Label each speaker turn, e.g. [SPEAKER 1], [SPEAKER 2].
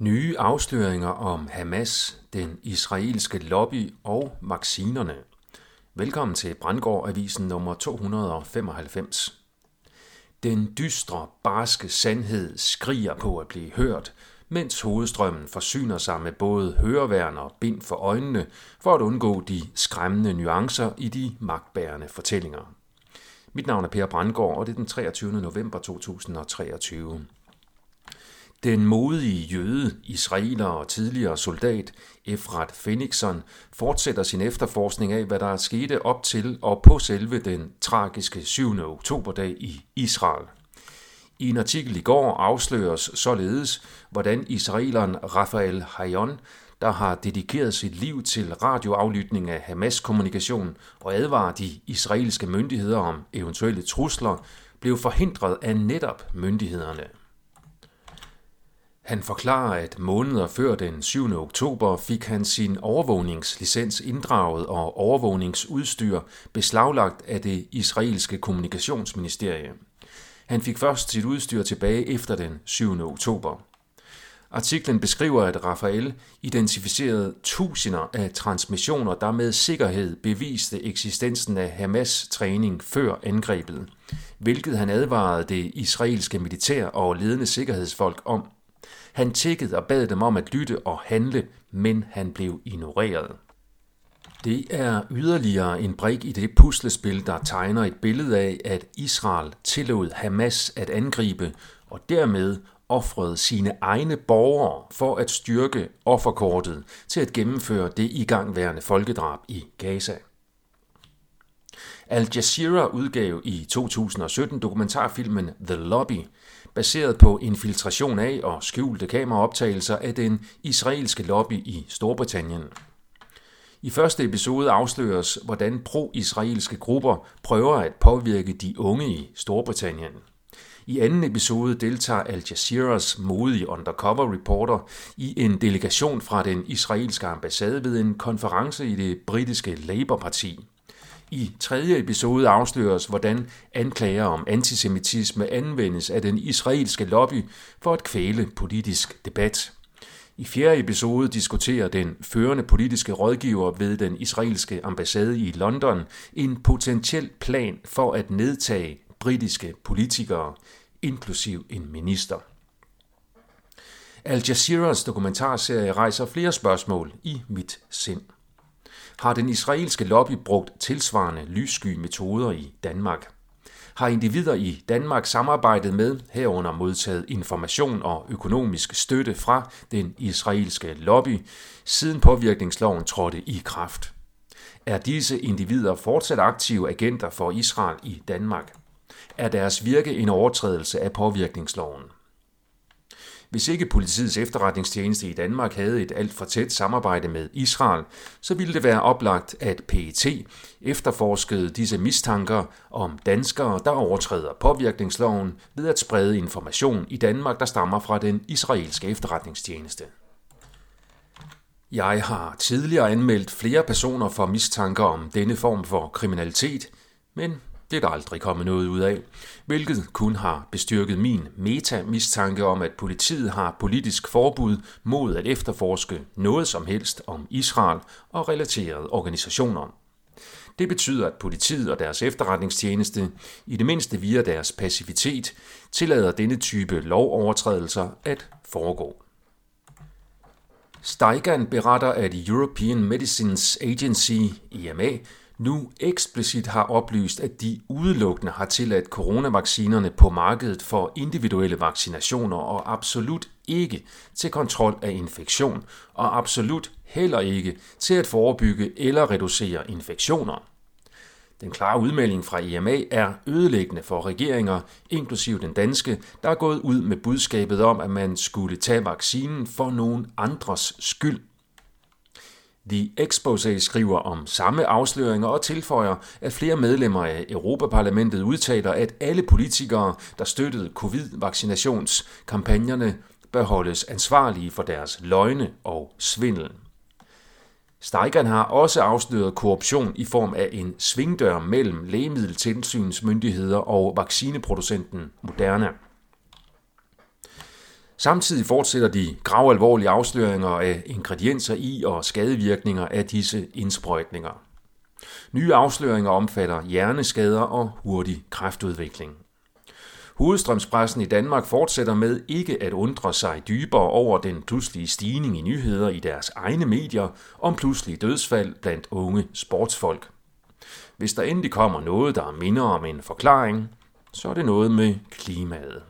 [SPEAKER 1] Nye afsløringer om Hamas, den israelske lobby og vaccinerne. Velkommen til Brandgård Avisen nummer 295. Den dystre, barske sandhed skriger på at blive hørt, mens hovedstrømmen forsyner sig med både høreværn og bind for øjnene, for at undgå de skræmmende nuancer i de magtbærende fortællinger. Mit navn er Per Brandgård, og det er den 23. november 2023. Den modige jøde, israeler og tidligere soldat Efrat Fenixon fortsætter sin efterforskning af, hvad der skete op til og på selve den tragiske 7. oktoberdag i Israel. I en artikel i går afsløres således, hvordan israeleren Rafael Hayon, der har dedikeret sit liv til radioaflytning af Hamas-kommunikation og advarer de israelske myndigheder om eventuelle trusler, blev forhindret af netop myndighederne. Han forklarer, at måneder før den 7. oktober fik han sin overvågningslicens inddraget og overvågningsudstyr beslaglagt af det israelske kommunikationsministerie. Han fik først sit udstyr tilbage efter den 7. oktober. Artiklen beskriver, at Rafael identificerede tusinder af transmissioner, der med sikkerhed beviste eksistensen af Hamas træning før angrebet, hvilket han advarede det israelske militær og ledende sikkerhedsfolk om – han tækkede og bad dem om at lytte og handle, men han blev ignoreret. Det er yderligere en brik i det puslespil, der tegner et billede af, at Israel tillod Hamas at angribe og dermed offrede sine egne borgere for at styrke offerkortet til at gennemføre det igangværende folkedrab i Gaza. Al Jazeera udgav i 2017 dokumentarfilmen The Lobby, baseret på infiltration af og skjulte kameraoptagelser af den israelske lobby i Storbritannien. I første episode afsløres, hvordan pro-israelske grupper prøver at påvirke de unge i Storbritannien. I anden episode deltager Al Jazeeras modige undercover reporter i en delegation fra den israelske ambassade ved en konference i det britiske Labour-parti. I tredje episode afsløres, hvordan anklager om antisemitisme anvendes af den israelske lobby for at kvæle politisk debat. I fjerde episode diskuterer den førende politiske rådgiver ved den israelske ambassade i London en potentiel plan for at nedtage britiske politikere, inklusiv en minister. Al Jazeeras dokumentarserie rejser flere spørgsmål i mit sind har den israelske lobby brugt tilsvarende lyssky metoder i Danmark. Har individer i Danmark samarbejdet med, herunder modtaget information og økonomisk støtte fra den israelske lobby, siden påvirkningsloven trådte i kraft? Er disse individer fortsat aktive agenter for Israel i Danmark? Er deres virke en overtrædelse af påvirkningsloven? Hvis ikke politiets efterretningstjeneste i Danmark havde et alt for tæt samarbejde med Israel, så ville det være oplagt, at PET efterforskede disse mistanker om danskere, der overtræder påvirkningsloven ved at sprede information i Danmark, der stammer fra den israelske efterretningstjeneste. Jeg har tidligere anmeldt flere personer for mistanker om denne form for kriminalitet, men det er der aldrig kommet noget ud af, hvilket kun har bestyrket min meta-mistanke om, at politiet har politisk forbud mod at efterforske noget som helst om Israel og relaterede organisationer. Det betyder, at politiet og deres efterretningstjeneste, i det mindste via deres passivitet, tillader denne type lovovertrædelser at foregå. Steigan beretter, at European Medicines Agency, EMA, nu eksplicit har oplyst, at de udelukkende har tilladt coronavaccinerne på markedet for individuelle vaccinationer og absolut ikke til kontrol af infektion, og absolut heller ikke til at forebygge eller reducere infektioner. Den klare udmelding fra EMA er ødelæggende for regeringer, inklusive den danske, der er gået ud med budskabet om, at man skulle tage vaccinen for nogen andres skyld The Expose skriver om samme afsløringer og tilføjer, at flere medlemmer af Europaparlamentet udtaler, at alle politikere, der støttede covid-vaccinationskampagnerne, bør holdes ansvarlige for deres løgne og svindel. Steigen har også afsløret korruption i form af en svingdør mellem lægemiddeltilsynsmyndigheder og vaccineproducenten Moderna. Samtidig fortsætter de gravalvorlige afsløringer af ingredienser i og skadevirkninger af disse indsprøjtninger. Nye afsløringer omfatter hjerneskader og hurtig kræftudvikling. Hovedstrømspressen i Danmark fortsætter med ikke at undre sig dybere over den pludselige stigning i nyheder i deres egne medier om pludselige dødsfald blandt unge sportsfolk. Hvis der endelig kommer noget, der minder om en forklaring, så er det noget med klimaet.